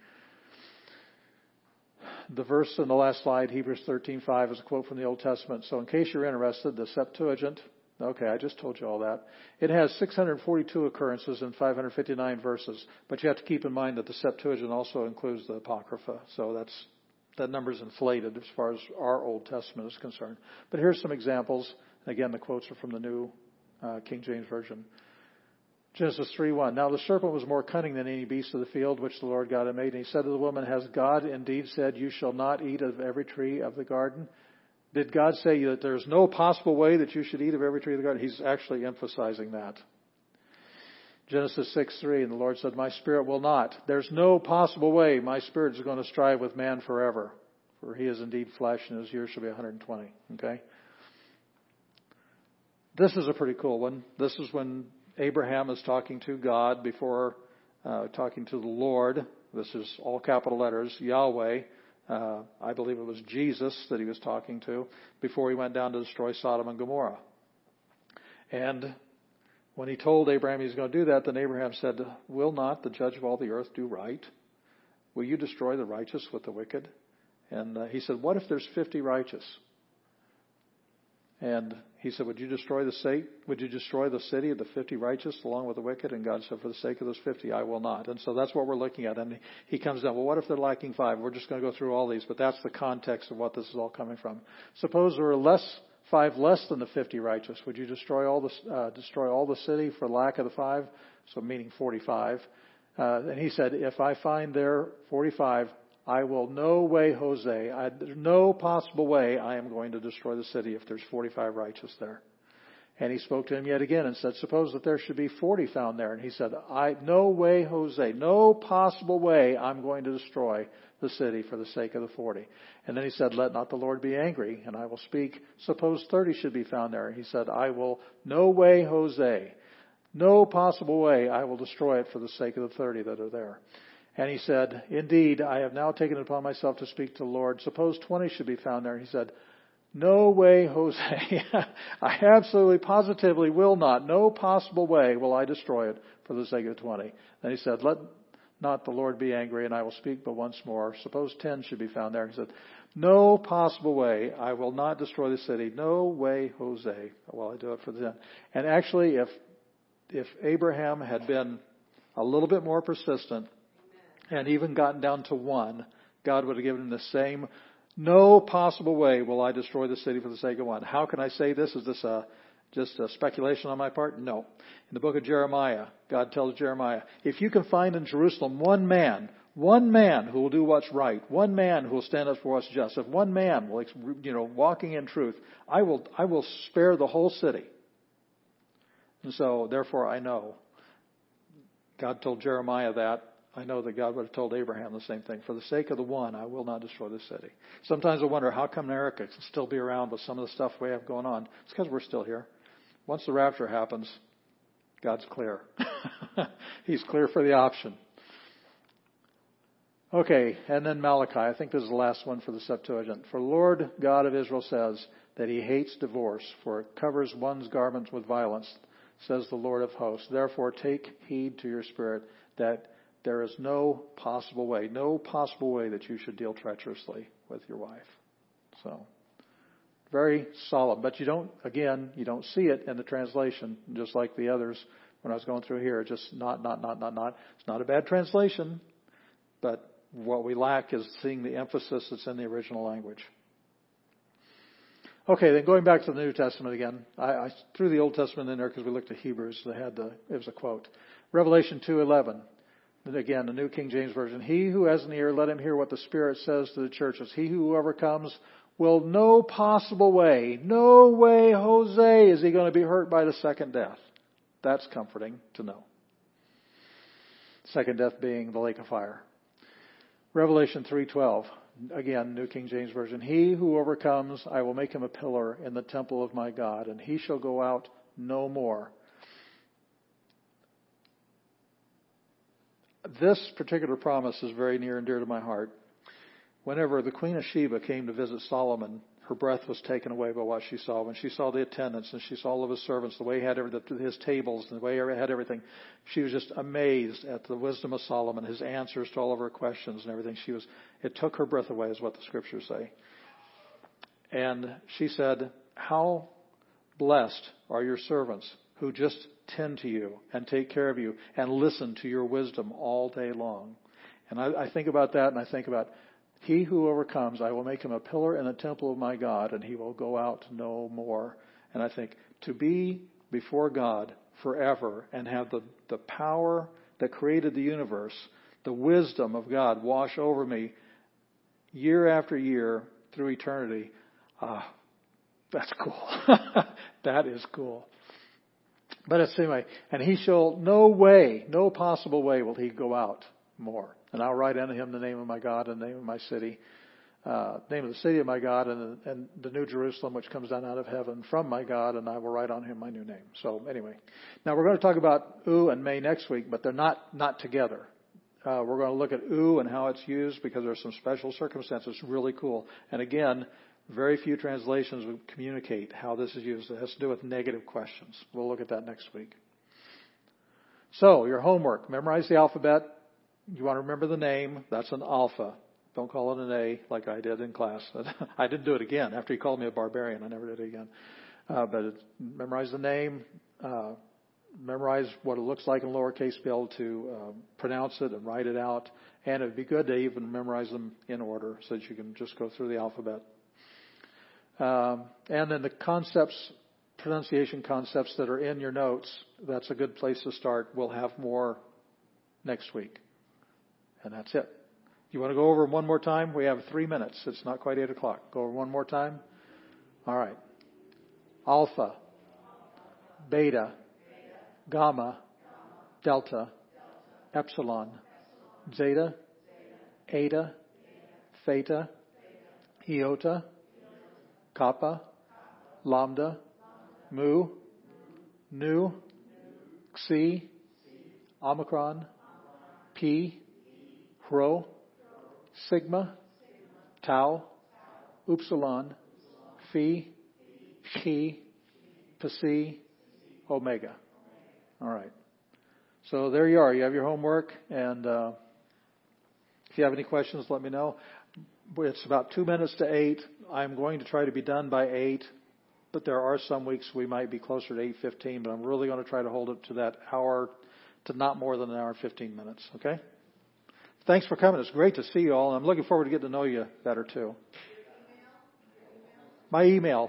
The verse in the last slide, Hebrews 13:5, is a quote from the Old Testament. So, in case you're interested, the Septuagint Okay, I just told you all that. It has 642 occurrences and 559 verses, but you have to keep in mind that the Septuagint also includes the Apocrypha, so that's that number's inflated as far as our Old Testament is concerned. But here's some examples. Again, the quotes are from the New uh, King James Version. Genesis 3:1. Now the serpent was more cunning than any beast of the field which the Lord God had made. And he said to the woman, Has God indeed said, You shall not eat of every tree of the garden? Did God say that there's no possible way that you should eat of every tree of the garden? He's actually emphasizing that. Genesis 6:3, and the Lord said, My spirit will not. There's no possible way my spirit is going to strive with man forever. For he is indeed flesh, and his years shall be 120. Okay? This is a pretty cool one. This is when Abraham is talking to God before uh, talking to the Lord. This is all capital letters, Yahweh. Uh, I believe it was Jesus that he was talking to before he went down to destroy Sodom and Gomorrah. And when he told Abraham he was going to do that, then Abraham said, Will not the judge of all the earth do right? Will you destroy the righteous with the wicked? And uh, he said, What if there's 50 righteous? And he said, Would you destroy the state? Would you destroy the city of the fifty righteous along with the wicked? And God said, For the sake of those fifty, I will not. And so that's what we're looking at. And he comes down, Well, what if they're lacking five? We're just going to go through all these, but that's the context of what this is all coming from. Suppose there are less five less than the fifty righteous. Would you destroy all the uh, destroy all the city for lack of the five? So meaning forty five. Uh, and he said, If I find there forty five, I will no way, Jose, I, there's no possible way I am going to destroy the city if there's 45 righteous there. And he spoke to him yet again and said, suppose that there should be 40 found there. And he said, I, no way, Jose, no possible way I'm going to destroy the city for the sake of the 40. And then he said, let not the Lord be angry and I will speak. Suppose 30 should be found there. And he said, I will, no way, Jose, no possible way I will destroy it for the sake of the 30 that are there. And he said, Indeed, I have now taken it upon myself to speak to the Lord. Suppose 20 should be found there. He said, No way, Jose. I absolutely, positively will not. No possible way will I destroy it for the sake of 20. Then he said, Let not the Lord be angry, and I will speak but once more. Suppose 10 should be found there. He said, No possible way. I will not destroy the city. No way, Jose. Well, I do it for the 10. And actually, if, if Abraham had been a little bit more persistent, and even gotten down to one, God would have given him the same. No possible way will I destroy the city for the sake of one. How can I say this? Is this a, just a speculation on my part? No. In the book of Jeremiah, God tells Jeremiah, if you can find in Jerusalem one man, one man who will do what's right, one man who will stand up for what's just, if one man will, you know, walking in truth, I will, I will spare the whole city. And so, therefore, I know. God told Jeremiah that I know that God would have told Abraham the same thing. For the sake of the one, I will not destroy the city. Sometimes I wonder how come America can still be around with some of the stuff we have going on. It's because we're still here. Once the rapture happens, God's clear. He's clear for the option. Okay, and then Malachi. I think this is the last one for the Septuagint. For Lord God of Israel says that he hates divorce, for it covers one's garments with violence, says the Lord of hosts. Therefore take heed to your spirit that there is no possible way, no possible way that you should deal treacherously with your wife. So, very solemn. But you don't, again, you don't see it in the translation, just like the others when I was going through here. Just not, not, not, not, not. It's not a bad translation, but what we lack is seeing the emphasis that's in the original language. Okay, then going back to the New Testament again, I, I threw the Old Testament in there because we looked at Hebrews. They had the, it was a quote. Revelation 2:11 again, the New King James Version. He who has an ear, let him hear what the Spirit says to the churches. He who overcomes will no possible way, no way, Jose, is he going to be hurt by the second death. That's comforting to know. Second death being the lake of fire. Revelation 3:12. Again, New King James Version. He who overcomes, I will make him a pillar in the temple of my God, and he shall go out no more. This particular promise is very near and dear to my heart. Whenever the Queen of Sheba came to visit Solomon, her breath was taken away by what she saw. When she saw the attendants and she saw all of his servants, the way he had his tables, and the way he had everything, she was just amazed at the wisdom of Solomon, his answers to all of her questions and everything. She was, it took her breath away, is what the scriptures say. And she said, "How blessed are your servants who just tend to you and take care of you and listen to your wisdom all day long. And I, I think about that and I think about he who overcomes, I will make him a pillar in the temple of my God and he will go out no more. And I think to be before God forever and have the, the power that created the universe, the wisdom of God wash over me year after year through eternity, ah, that's cool. that is cool. But it's anyway, and he shall no way, no possible way will he go out more. And I'll write unto him the name of my God and the name of my city, uh, name of the city of my God and, and the new Jerusalem which comes down out of heaven from my God, and I will write on him my new name. So anyway, now we're going to talk about ooh and may next week, but they're not not together. Uh, we're going to look at ooh and how it's used because there's some special circumstances. Really cool. And again, very few translations would communicate how this is used. It has to do with negative questions. We'll look at that next week. So, your homework. Memorize the alphabet. You want to remember the name. That's an alpha. Don't call it an A like I did in class. I didn't do it again. After he called me a barbarian, I never did it again. Uh, but it, memorize the name. Uh, memorize what it looks like in lowercase, be able to uh, pronounce it and write it out. And it'd be good to even memorize them in order so that you can just go through the alphabet. Um, and then the concepts, pronunciation concepts that are in your notes, that's a good place to start. We'll have more next week. And that's it. You want to go over one more time? We have three minutes. It's not quite eight o'clock. Go over one more time. All right. Alpha, beta, gamma, delta, epsilon, zeta, eta, theta, iota, kappa, lambda, mu, nu, xi, omicron, pi, rho, sigma, tau, upsilon, phi, chi, psi, omega. All right. So there you are. You have your homework, and uh, if you have any questions, let me know. It's about two minutes to eight. I'm going to try to be done by eight, but there are some weeks we might be closer to eight fifteen. But I'm really going to try to hold it to that hour, to not more than an hour and fifteen minutes. Okay. Thanks for coming. It's great to see you all. I'm looking forward to getting to know you better too. My email.